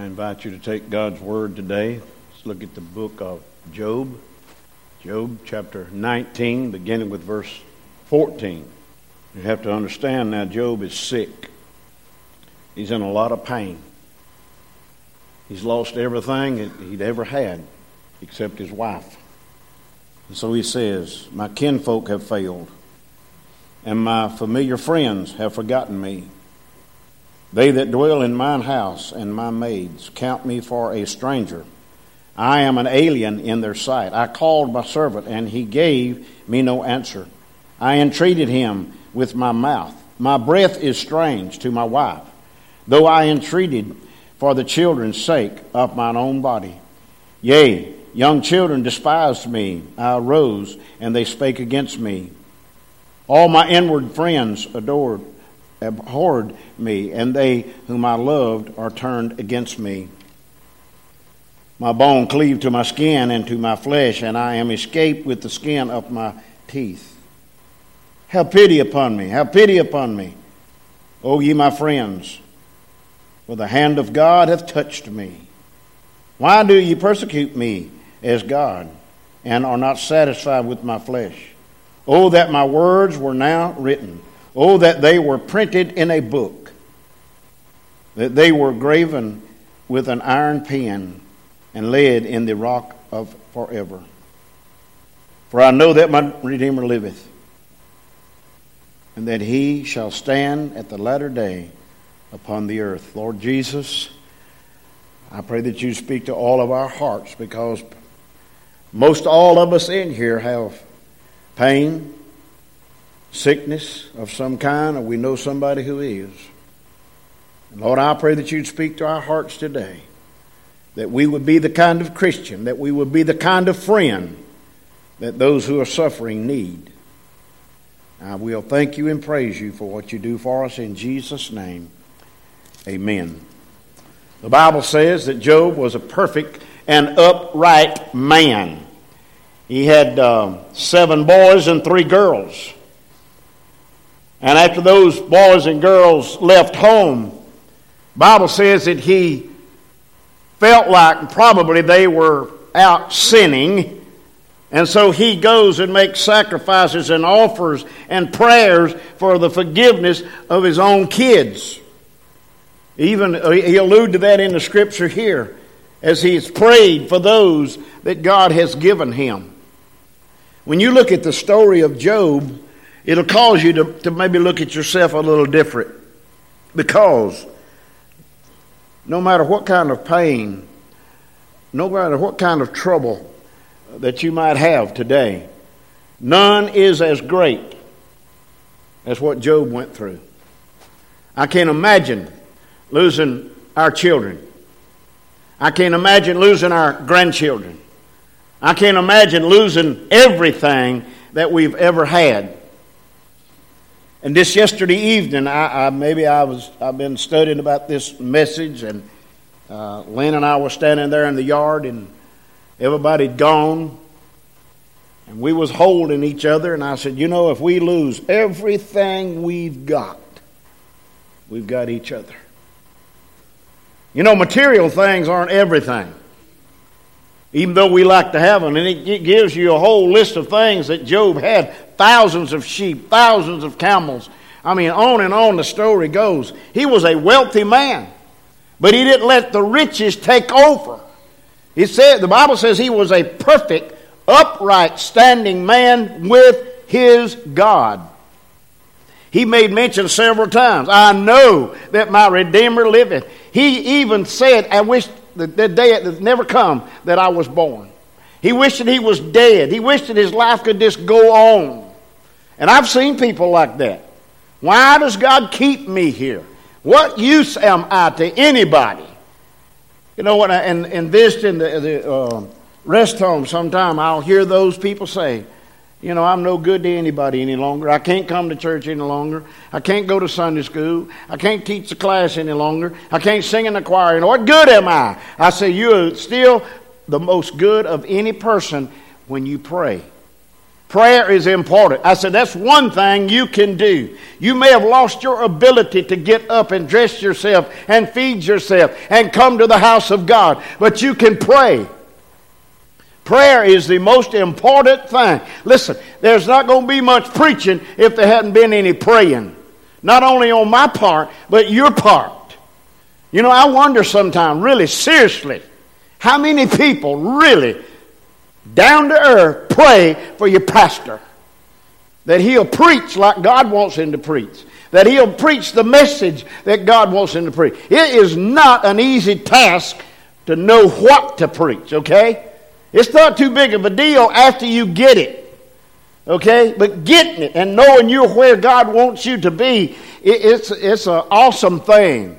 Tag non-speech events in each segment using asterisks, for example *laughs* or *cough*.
I invite you to take God's Word today. Let's look at the book of Job. Job chapter 19, beginning with verse 14. You have to understand now, Job is sick. He's in a lot of pain. He's lost everything he'd ever had except his wife. And so he says, My kinfolk have failed, and my familiar friends have forgotten me. They that dwell in mine house and my maids count me for a stranger. I am an alien in their sight. I called my servant, and he gave me no answer. I entreated him with my mouth. My breath is strange to my wife, though I entreated for the children's sake of mine own body. Yea, young children despised me. I arose, and they spake against me. All my inward friends adored abhorred me, and they whom I loved are turned against me. My bone cleaved to my skin and to my flesh, and I am escaped with the skin of my teeth. Have pity upon me, have pity upon me, O ye my friends, for the hand of God hath touched me. Why do ye persecute me as God, and are not satisfied with my flesh? Oh, that my words were now written Oh, that they were printed in a book, that they were graven with an iron pen and laid in the rock of forever. For I know that my Redeemer liveth, and that he shall stand at the latter day upon the earth. Lord Jesus, I pray that you speak to all of our hearts because most all of us in here have pain, sickness of some kind, or we know somebody who is. Lord, I pray that you'd speak to our hearts today, that we would be the kind of Christian, that we would be the kind of friend that those who are suffering need. I will thank you and praise you for what you do for us in Jesus' name. Amen. The Bible says that Job was a perfect and upright man. He had uh, seven boys and three girls. And after those boys and girls left home, Bible says that he felt like probably they were out sinning. And so he goes and makes sacrifices and offers and prayers for the forgiveness of his own kids. Even uh, he allude to that in the scripture here as he's prayed for those that God has given him. When you look at the story of Job, it'll cause you to, to maybe look at yourself a little different. Because no matter what kind of pain, no matter what kind of trouble that you might have today, none is as great as what Job went through. I can't imagine losing our children. I can't imagine losing our grandchildren. I can't imagine losing everything that we've ever had. And this yesterday evening, I, I, maybe I was I've been studying about this message, and uh, Lynn and I were standing there in the yard, and everybody'd gone, and we was holding each other, and I said, you know, if we lose everything we've got, we've got each other. You know, material things aren't everything even though we like to have them. And it gives you a whole list of things that Job had thousands of sheep, thousands of camels. I mean, on and on the story goes. He was a wealthy man, but he didn't let the riches take over. He said, the Bible says he was a perfect, upright, standing man with his God. He made mention several times. I know that my Redeemer liveth. He even said, I wish the, the day that never come that I was born. He wished that he was dead. He wished that his life could just go on. And I've seen people like that. Why does God keep me here? What use am I to anybody? You know, when I and, and visiting the, the uh, rest home sometime, I'll hear those people say, you know, I'm no good to anybody any longer. I can't come to church any longer. I can't go to Sunday school. I can't teach the class any longer. I can't sing in the choir. Know, what good am I? I say, you're still the most good of any person when you pray. Prayer is important. I said, that's one thing you can do. You may have lost your ability to get up and dress yourself and feed yourself and come to the house of God, but you can pray. Prayer is the most important thing. Listen, there's not going to be much preaching if there hadn't been any praying. Not only on my part, but your part. You know, I wonder sometimes, really, seriously, how many people really, down to earth, pray for your pastor? That he'll preach like God wants him to preach. That he'll preach the message that God wants him to preach. It is not an easy task to know what to preach, okay? It's not too big of a deal after you get it. Okay? But getting it and knowing you're where God wants you to be, it's, it's an awesome thing.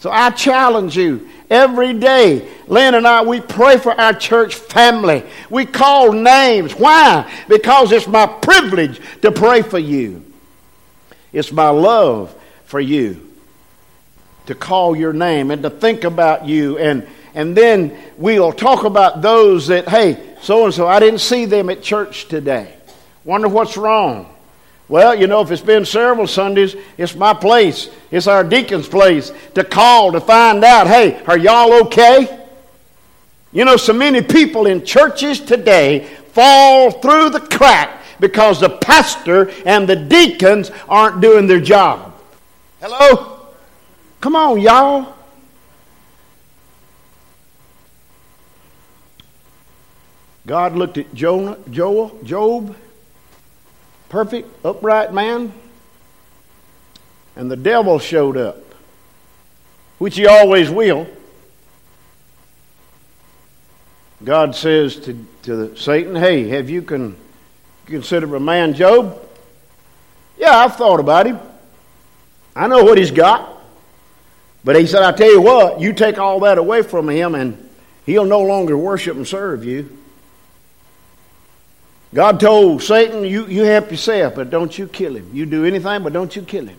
So I challenge you every day. Lynn and I, we pray for our church family. We call names. Why? Because it's my privilege to pray for you. It's my love for you to call your name and to think about you and and then we'll talk about those that, hey, so and so, I didn't see them at church today. Wonder what's wrong. Well, you know, if it's been several Sundays, it's my place. It's our deacon's place to call to find out, hey, are y'all okay? You know, so many people in churches today fall through the crack because the pastor and the deacons aren't doing their job. Hello? Come on, y'all. God looked at Jonah, Joel, Job, perfect, upright man, and the devil showed up, which he always will. God says to, to Satan, Hey, have you con, considered a man Job? Yeah, I've thought about him. I know what he's got. But he said, I tell you what, you take all that away from him and he'll no longer worship and serve you. God told Satan, you, you help yourself, but don't you kill him. You do anything, but don't you kill him.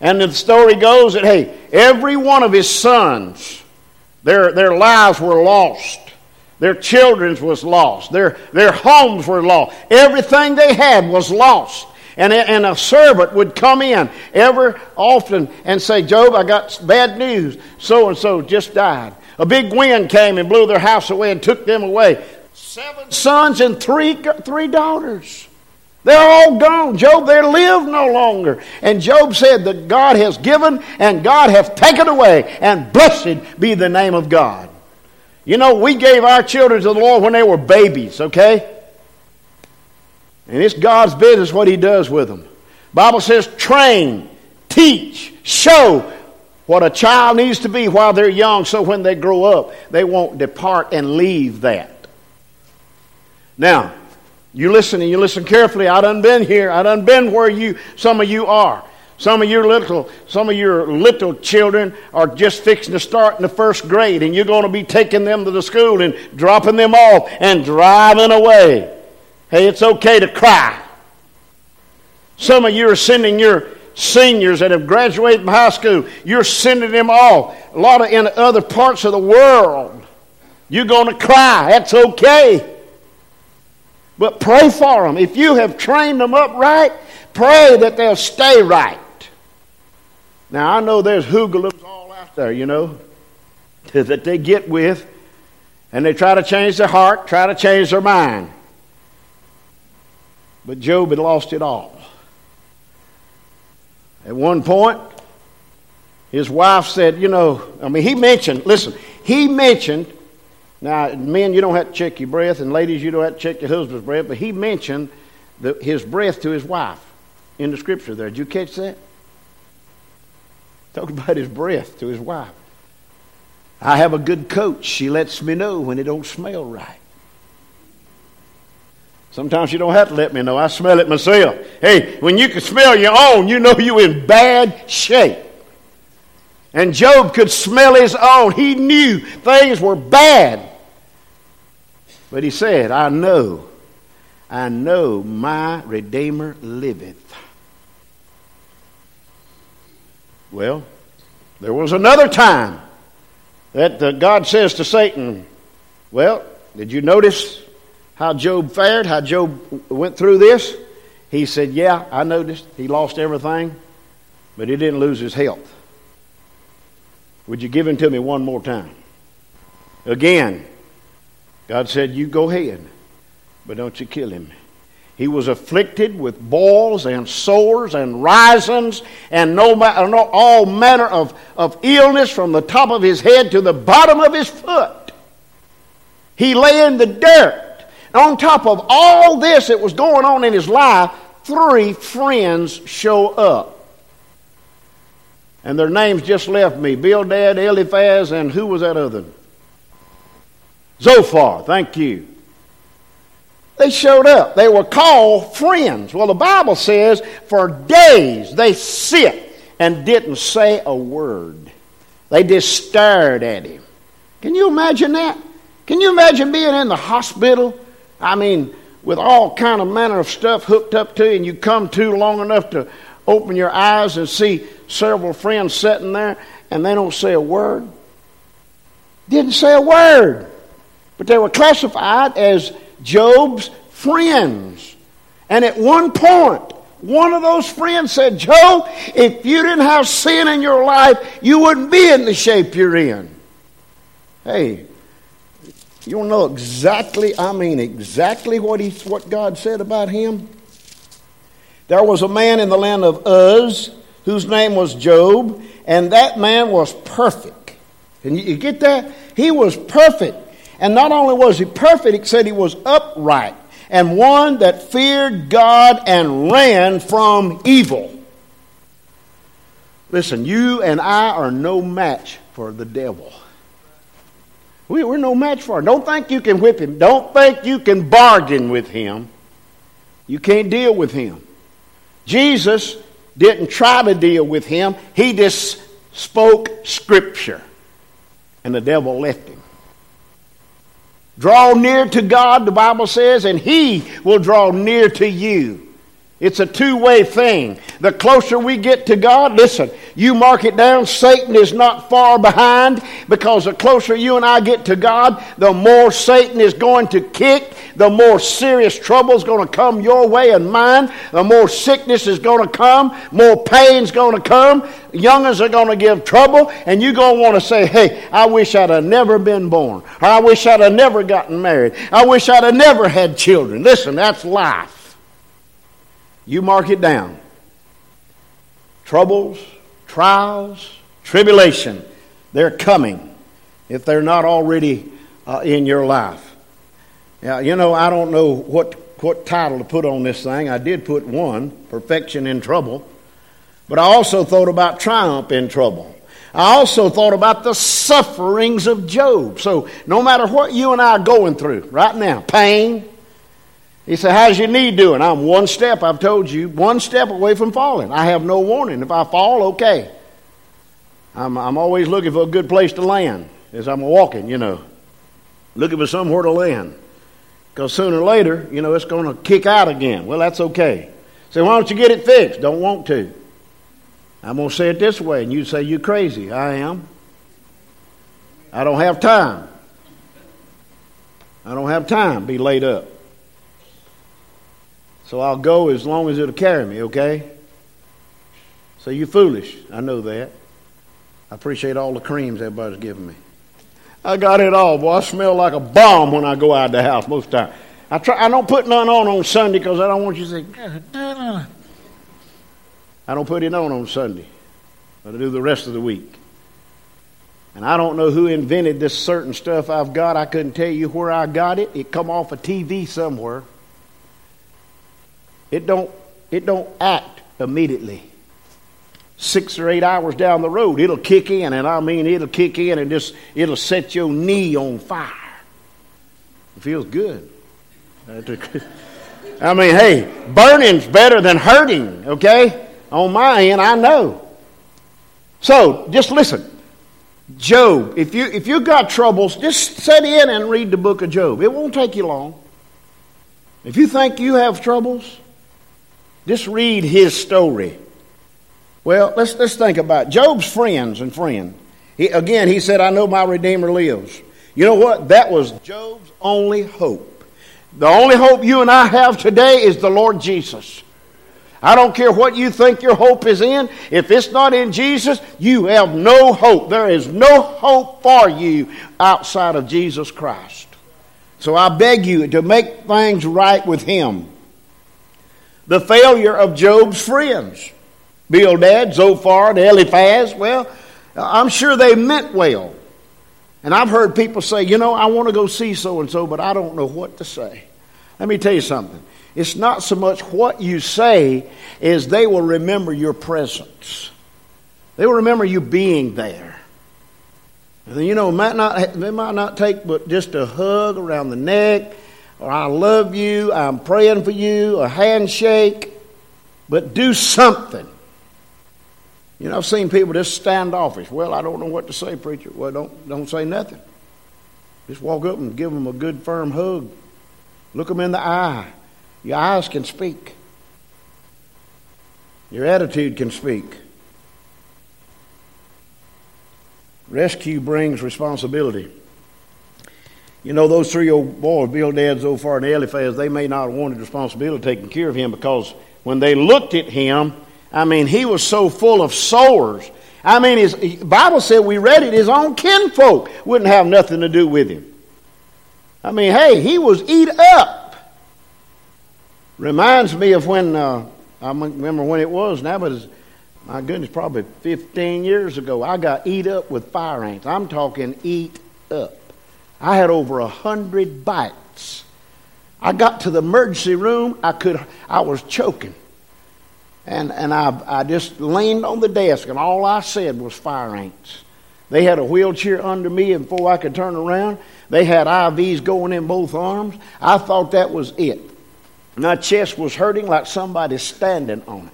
And the story goes that, hey, every one of his sons, their, their lives were lost. Their children's was lost. Their, their homes were lost. Everything they had was lost. And, and a servant would come in ever often and say, Job, I got bad news. So and so just died. A big wind came and blew their house away and took them away seven sons and three, three daughters. They're all gone. Job, they live no longer. And Job said that God has given and God hath taken away, and blessed be the name of God. You know, we gave our children to the Lord when they were babies, okay? And it's God's business what He does with them. Bible says, train, teach, show what a child needs to be while they're young, so when they grow up, they won't depart and leave that. Now, you listen and you listen carefully. I done been here. I done been where you some of you are. Some of your little some of your little children are just fixing to start in the first grade, and you're going to be taking them to the school and dropping them off and driving away. Hey, it's okay to cry. Some of you are sending your seniors that have graduated from high school, you're sending them off. A lot of in other parts of the world. You're going to cry. That's okay. But pray for them. If you have trained them up right, pray that they'll stay right. Now, I know there's hoodlums all out there, you know, *laughs* that they get with, and they try to change their heart, try to change their mind. But Job had lost it all. At one point, his wife said, You know, I mean, he mentioned, listen, he mentioned now, men, you don't have to check your breath, and ladies, you don't have to check your husband's breath, but he mentioned the, his breath to his wife in the scripture there. Did you catch that? Talk *laughs* about his breath to his wife. I have a good coach. She lets me know when it don't smell right. Sometimes you don't have to let me know. I smell it myself. Hey, when you can smell your own, you know you're in bad shape. And Job could smell his own. He knew things were bad. But he said, I know, I know my Redeemer liveth. Well, there was another time that God says to Satan, Well, did you notice how Job fared, how Job went through this? He said, Yeah, I noticed. He lost everything, but he didn't lose his health. Would you give him to me one more time? Again, God said, You go ahead, but don't you kill him. He was afflicted with boils and sores and risings and no, uh, no, all manner of, of illness from the top of his head to the bottom of his foot. He lay in the dirt. And On top of all this that was going on in his life, three friends show up. And their names just left me Bildad, Eliphaz, and who was that other? Zophar. Thank you. They showed up. They were called friends. Well, the Bible says for days they sit and didn't say a word. They just stared at him. Can you imagine that? Can you imagine being in the hospital? I mean, with all kind of manner of stuff hooked up to you, and you come to long enough to open your eyes and see several friends sitting there, and they don't say a word. Didn't say a word. But they were classified as Job's friends. And at one point, one of those friends said, Job, if you didn't have sin in your life, you wouldn't be in the shape you're in. Hey, you know exactly, I mean exactly what, he, what God said about him? There was a man in the land of Uz whose name was Job, and that man was perfect. You, you get that? He was perfect. And not only was he perfect, he said he was upright and one that feared God and ran from evil. Listen, you and I are no match for the devil. We, are no match for him. Don't think you can whip him. Don't think you can bargain with him. You can't deal with him. Jesus didn't try to deal with him, he just spoke scripture. And the devil left him. Draw near to God, the Bible says, and He will draw near to you. It's a two way thing. The closer we get to God, listen, you mark it down, Satan is not far behind because the closer you and I get to God, the more Satan is going to kick, the more serious trouble is going to come your way and mine, the more sickness is going to come, more pain is going to come, youngins are going to give trouble, and you're going to want to say, hey, I wish I'd have never been born, or I wish I'd have never gotten married, I wish I'd have never had children. Listen, that's life. You mark it down. Troubles, trials, tribulation, they're coming if they're not already uh, in your life. Now, you know, I don't know what, what title to put on this thing. I did put one Perfection in Trouble. But I also thought about Triumph in Trouble. I also thought about the sufferings of Job. So, no matter what you and I are going through right now pain, he said, How's your knee doing? I'm one step, I've told you, one step away from falling. I have no warning. If I fall, okay. I'm, I'm always looking for a good place to land as I'm walking, you know, looking for somewhere to land. Because sooner or later, you know, it's going to kick out again. Well, that's okay. Say, why don't you get it fixed? Don't want to. I'm going to say it this way, and you say, You're crazy. I am. I don't have time. I don't have time to be laid up. So I'll go as long as it'll carry me, okay? So you're foolish. I know that. I appreciate all the creams everybody's giving me. I got it all, boy. I smell like a bomb when I go out of the house most of the time. I try. I don't put none on on Sunday because I don't want you to say. I don't put it on on Sunday, but I do the rest of the week. And I don't know who invented this certain stuff I've got. I couldn't tell you where I got it. It come off a TV somewhere. It don't, it don't act immediately. Six or eight hours down the road, it'll kick in, and I mean, it'll kick in and just, it'll set your knee on fire. It feels good. *laughs* I mean, hey, burning's better than hurting, okay? On my end, I know. So, just listen. Job, if you if you got troubles, just sit in and read the book of Job. It won't take you long. If you think you have troubles, just read his story. Well, let's, let's think about it. Job's friends and friend. He, again, he said, I know my Redeemer lives. You know what? That was Job's only hope. The only hope you and I have today is the Lord Jesus. I don't care what you think your hope is in. If it's not in Jesus, you have no hope. There is no hope for you outside of Jesus Christ. So I beg you to make things right with Him. The failure of Job's friends, Bildad, Zophar, and Eliphaz, well, I'm sure they meant well. And I've heard people say, you know, I want to go see so and so, but I don't know what to say. Let me tell you something. It's not so much what you say as they will remember your presence. They will remember you being there. You know, might not, they might not take but just a hug around the neck, or I love you, I'm praying for you, a handshake, but do something. You know, I've seen people just standoffish. Well, I don't know what to say, preacher. Well, don't, don't say nothing. Just walk up and give them a good, firm hug. Look them in the eye. Your eyes can speak, your attitude can speak. Rescue brings responsibility. You know, those three old boys, Bill, Bildad, Zophar, and Eliphaz, they may not have wanted responsibility taking care of him because when they looked at him, I mean, he was so full of sores. I mean, his Bible said we read it, his own kinfolk wouldn't have nothing to do with him. I mean, hey, he was eat up. Reminds me of when, uh, I remember when it was now, but was, my goodness, probably 15 years ago, I got eat up with fire ants. I'm talking eat up. I had over a hundred bites. I got to the emergency room, I could, I was choking. And, and I, I just leaned on the desk, and all I said was fire ants. They had a wheelchair under me, and before I could turn around, they had IVs going in both arms. I thought that was it. My chest was hurting like somebody standing on it.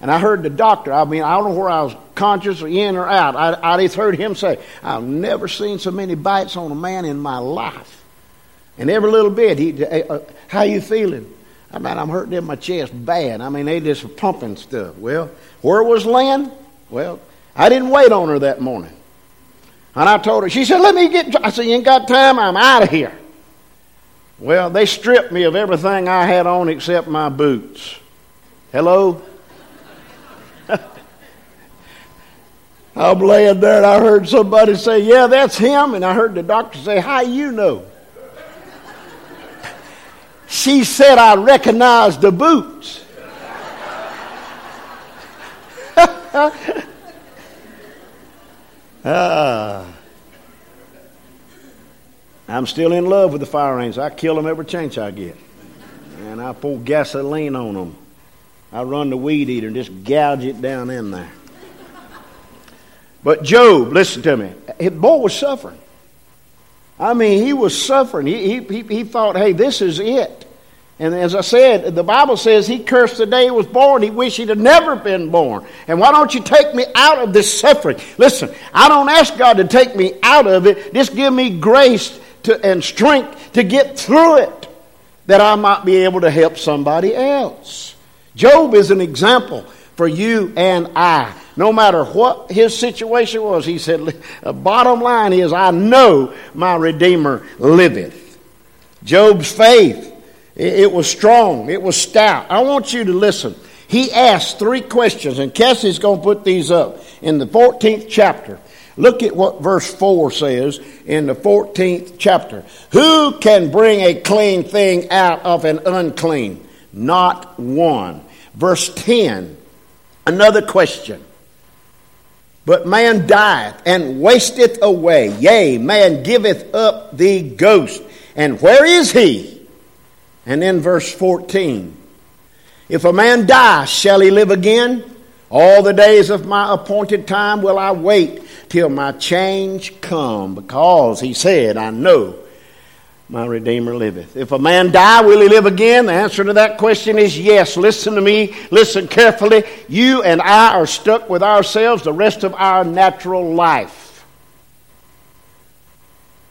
And I heard the doctor, I mean, I don't know where I was conscious or in or out. I, I just heard him say, I've never seen so many bites on a man in my life. And every little bit, he, uh, how you feeling? I mean, I'm hurting in my chest bad. I mean, they just pumping stuff. Well, where was Lynn? Well, I didn't wait on her that morning. And I told her, she said, let me get, I said, you ain't got time, I'm out of here. Well, they stripped me of everything I had on except my boots. Hello? I'm laying there and I heard somebody say, Yeah, that's him. And I heard the doctor say, How you know? she said, I recognized the boots. *laughs* ah. I'm still in love with the fire ants. I kill them every chance I get. And I pour gasoline on them. I run the weed eater and just gouge it down in there. But Job, listen to me. His boy was suffering. I mean, he was suffering. He, he, he thought, hey, this is it. And as I said, the Bible says he cursed the day he was born. He wished he'd have never been born. And why don't you take me out of this suffering? Listen, I don't ask God to take me out of it. Just give me grace to, and strength to get through it that I might be able to help somebody else. Job is an example for you and I. No matter what his situation was, he said, the uh, bottom line is, I know my Redeemer liveth. Job's faith, it was strong, it was stout. I want you to listen. He asked three questions, and Cassie's going to put these up in the 14th chapter. Look at what verse 4 says in the 14th chapter. Who can bring a clean thing out of an unclean? Not one. Verse 10, another question. But man dieth and wasteth away. Yea, man giveth up the ghost. And where is he? And then verse 14. If a man die, shall he live again? All the days of my appointed time will I wait till my change come, because he said, I know my Redeemer liveth. If a man die, will he live again? The answer to that question is yes. Listen to me. Listen carefully. You and I are stuck with ourselves the rest of our natural life.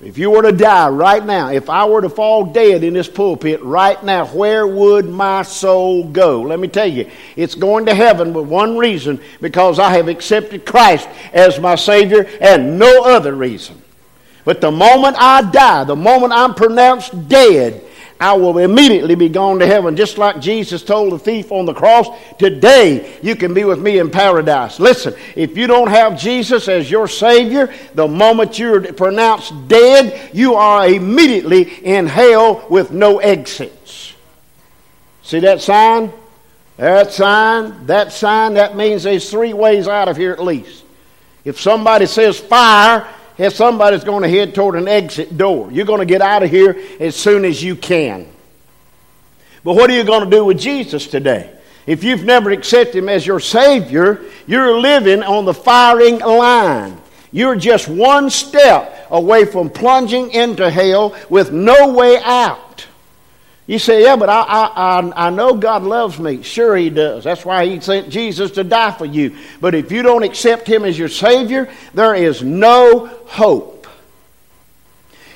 If you were to die right now, if I were to fall dead in this pulpit right now, where would my soul go? Let me tell you, it's going to heaven with one reason because I have accepted Christ as my Savior and no other reason. But the moment I die, the moment I'm pronounced dead, I will immediately be gone to heaven, just like Jesus told the thief on the cross. Today, you can be with me in paradise. Listen, if you don't have Jesus as your Savior, the moment you're pronounced dead, you are immediately in hell with no exits. See that sign? That sign, that sign, that means there's three ways out of here at least. If somebody says fire, if somebody's going to head toward an exit door. You're going to get out of here as soon as you can. But what are you going to do with Jesus today? If you've never accepted Him as your Savior, you're living on the firing line. You're just one step away from plunging into hell with no way out. You say, yeah, but I, I, I, know God loves me. Sure, He does. That's why He sent Jesus to die for you. But if you don't accept Him as your Savior, there is no hope.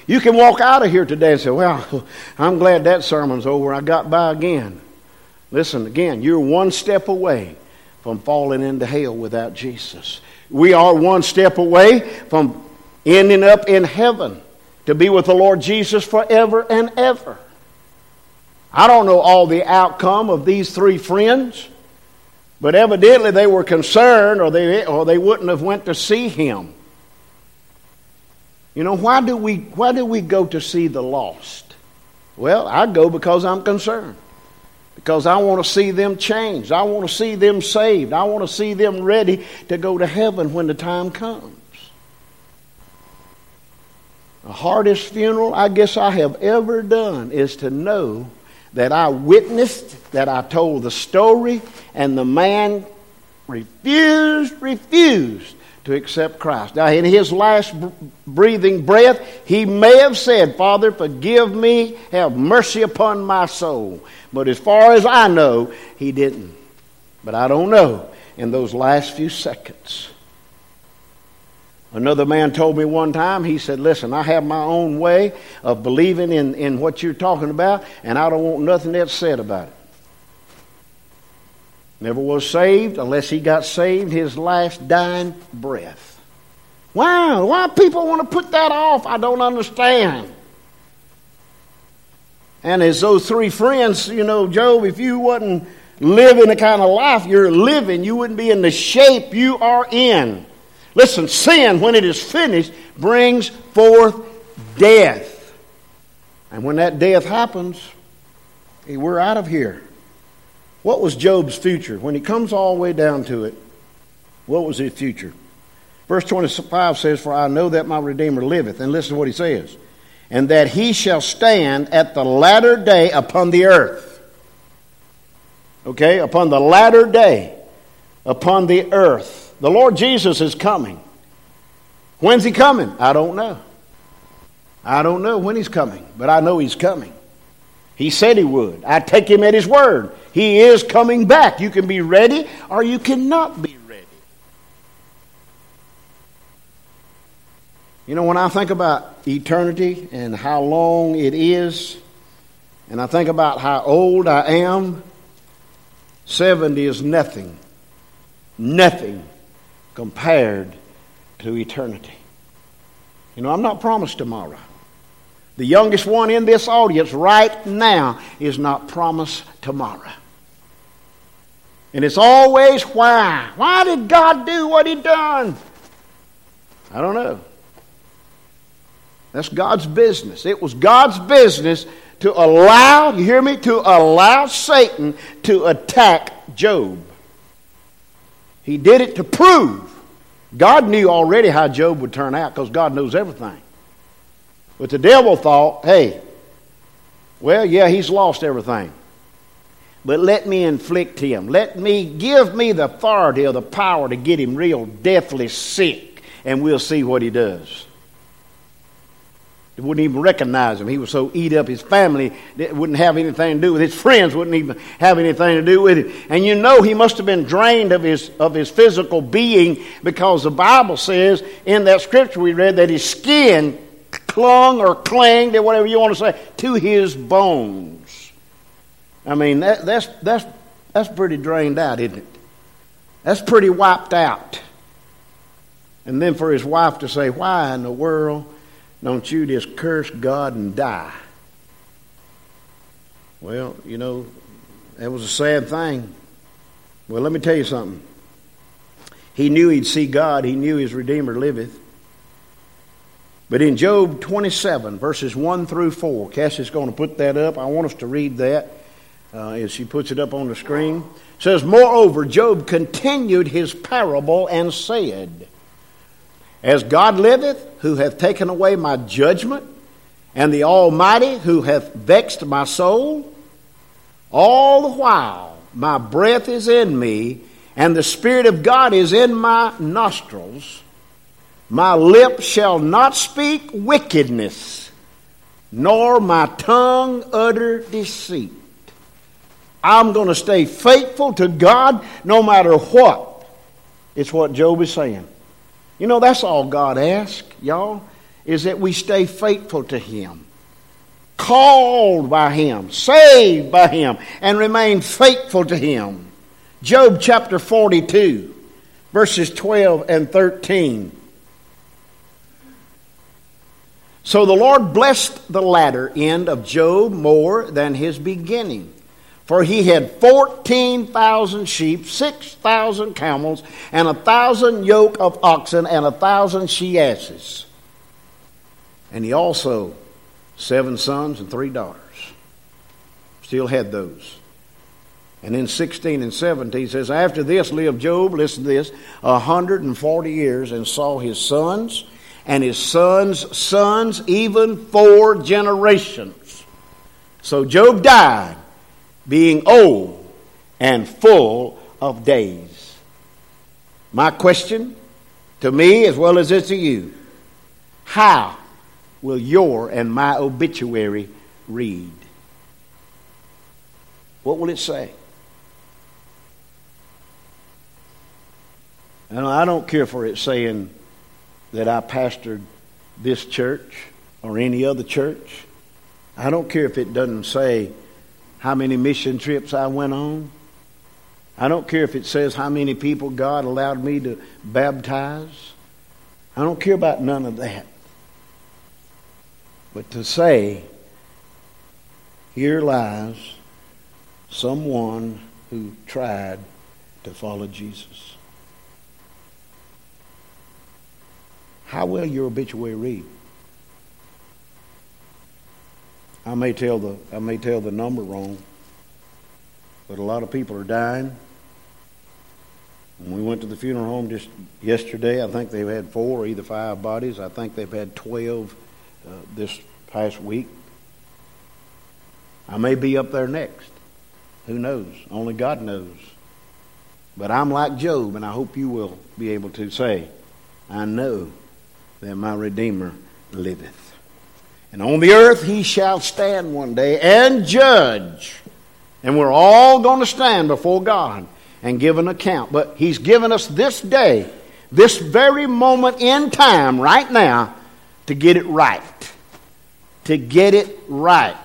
You can walk out of here today and say, well, *laughs* I'm glad that sermon's over. I got by again. Listen, again, you're one step away from falling into hell without Jesus. We are one step away from ending up in heaven to be with the Lord Jesus forever and ever. I don't know all the outcome of these three friends, but evidently they were concerned or they, or they wouldn't have went to see him. You know, why do, we, why do we go to see the lost? Well, I go because I'm concerned. Because I want to see them changed. I want to see them saved. I want to see them ready to go to heaven when the time comes. The hardest funeral I guess I have ever done is to know that I witnessed, that I told the story, and the man refused, refused to accept Christ. Now, in his last breathing breath, he may have said, Father, forgive me, have mercy upon my soul. But as far as I know, he didn't. But I don't know in those last few seconds. Another man told me one time, he said, Listen, I have my own way of believing in, in what you're talking about, and I don't want nothing else said about it. Never was saved unless he got saved his last dying breath. Wow, why people want to put that off, I don't understand. And as those three friends, you know, Job, if you wasn't living the kind of life you're living, you wouldn't be in the shape you are in. Listen, sin, when it is finished, brings forth death. And when that death happens, we're out of here. What was Job's future? When he comes all the way down to it, what was his future? Verse 25 says, For I know that my Redeemer liveth. And listen to what he says. And that he shall stand at the latter day upon the earth. Okay? Upon the latter day upon the earth. The Lord Jesus is coming. When's he coming? I don't know. I don't know when he's coming, but I know he's coming. He said he would. I take him at his word. He is coming back. You can be ready or you cannot be ready. You know, when I think about eternity and how long it is, and I think about how old I am, 70 is nothing. Nothing compared to eternity. You know, I'm not promised tomorrow. The youngest one in this audience right now is not promised tomorrow. And it's always why. Why did God do what He done? I don't know. That's God's business. It was God's business to allow, you hear me, to allow Satan to attack Job. He did it to prove. God knew already how Job would turn out because God knows everything. But the devil thought, hey, well, yeah, he's lost everything. But let me inflict him. Let me give me the authority or the power to get him real deathly sick, and we'll see what he does. They wouldn't even recognize him. He was so eat up. His family wouldn't have anything to do with it. His friends wouldn't even have anything to do with it. And you know he must have been drained of his, of his physical being because the Bible says in that scripture we read that his skin clung or clanged, or whatever you want to say, to his bones. I mean, that, that's, that's, that's pretty drained out, isn't it? That's pretty wiped out. And then for his wife to say, Why in the world don't you just curse God and die? Well, you know, that was a sad thing. Well, let me tell you something. He knew he'd see God, he knew his Redeemer liveth. But in Job 27, verses 1 through 4, Cassie's going to put that up. I want us to read that uh, as she puts it up on the screen. It says, Moreover, Job continued his parable and said, As God liveth, who hath taken away my judgment, and the Almighty, who hath vexed my soul, all the while my breath is in me, and the Spirit of God is in my nostrils. My lips shall not speak wickedness, nor my tongue utter deceit. I'm going to stay faithful to God no matter what. It's what Job is saying. You know, that's all God asks, y'all, is that we stay faithful to Him, called by Him, saved by Him, and remain faithful to Him. Job chapter 42, verses 12 and 13. So the Lord blessed the latter end of Job more than his beginning. For he had 14,000 sheep, 6,000 camels, and a thousand yoke of oxen, and a thousand she asses. And he also seven sons and three daughters. Still had those. And in 16 and 17 he says, After this lived Job, listen to this, a 140 years, and saw his sons and his sons' sons, even four generations. So Job died, being old and full of days. My question to me, as well as it to you, how will your and my obituary read? What will it say? And I don't care for it saying that I pastored this church or any other church. I don't care if it doesn't say how many mission trips I went on. I don't care if it says how many people God allowed me to baptize. I don't care about none of that. But to say, here lies someone who tried to follow Jesus. How will your obituary read? I may tell the I may tell the number wrong, but a lot of people are dying. When we went to the funeral home just yesterday, I think they've had four or either five bodies. I think they've had twelve uh, this past week. I may be up there next. Who knows? Only God knows. But I'm like Job, and I hope you will be able to say, I know that my Redeemer liveth. And on the earth he shall stand one day and judge. And we're all going to stand before God and give an account. But he's given us this day, this very moment in time, right now, to get it right. To get it right.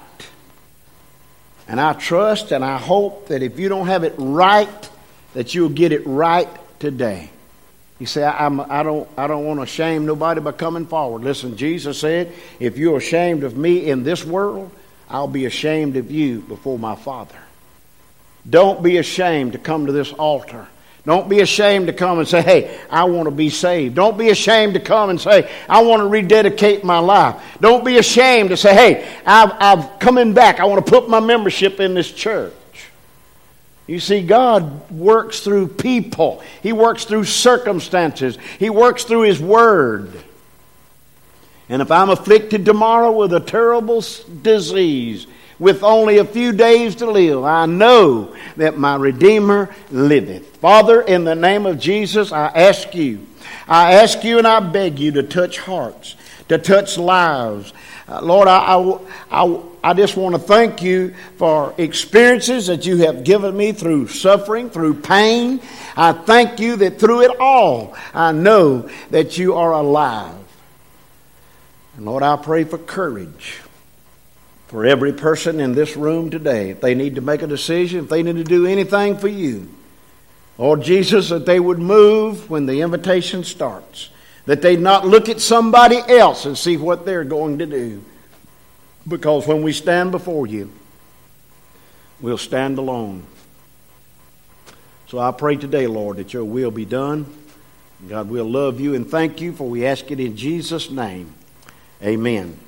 And I trust and I hope that if you don't have it right, that you'll get it right today. You say, I'm, I don't, I don't want to shame nobody by coming forward. Listen, Jesus said, if you're ashamed of me in this world, I'll be ashamed of you before my Father. Don't be ashamed to come to this altar. Don't be ashamed to come and say, hey, I want to be saved. Don't be ashamed to come and say, I want to rededicate my life. Don't be ashamed to say, hey, I've, I've coming back. I want to put my membership in this church. You see, God works through people, He works through circumstances, He works through His Word. And if I'm afflicted tomorrow with a terrible disease, with only a few days to live, I know that my Redeemer liveth. Father, in the name of Jesus, I ask you, I ask you and I beg you to touch hearts, to touch lives. Uh, Lord, I, I, I I just want to thank you for experiences that you have given me through suffering, through pain. I thank you that through it all, I know that you are alive. And Lord, I pray for courage for every person in this room today. If they need to make a decision, if they need to do anything for you, Lord Jesus, that they would move when the invitation starts, that they'd not look at somebody else and see what they're going to do. Because when we stand before you, we'll stand alone. So I pray today, Lord, that your will be done. God, we'll love you and thank you, for we ask it in Jesus' name. Amen.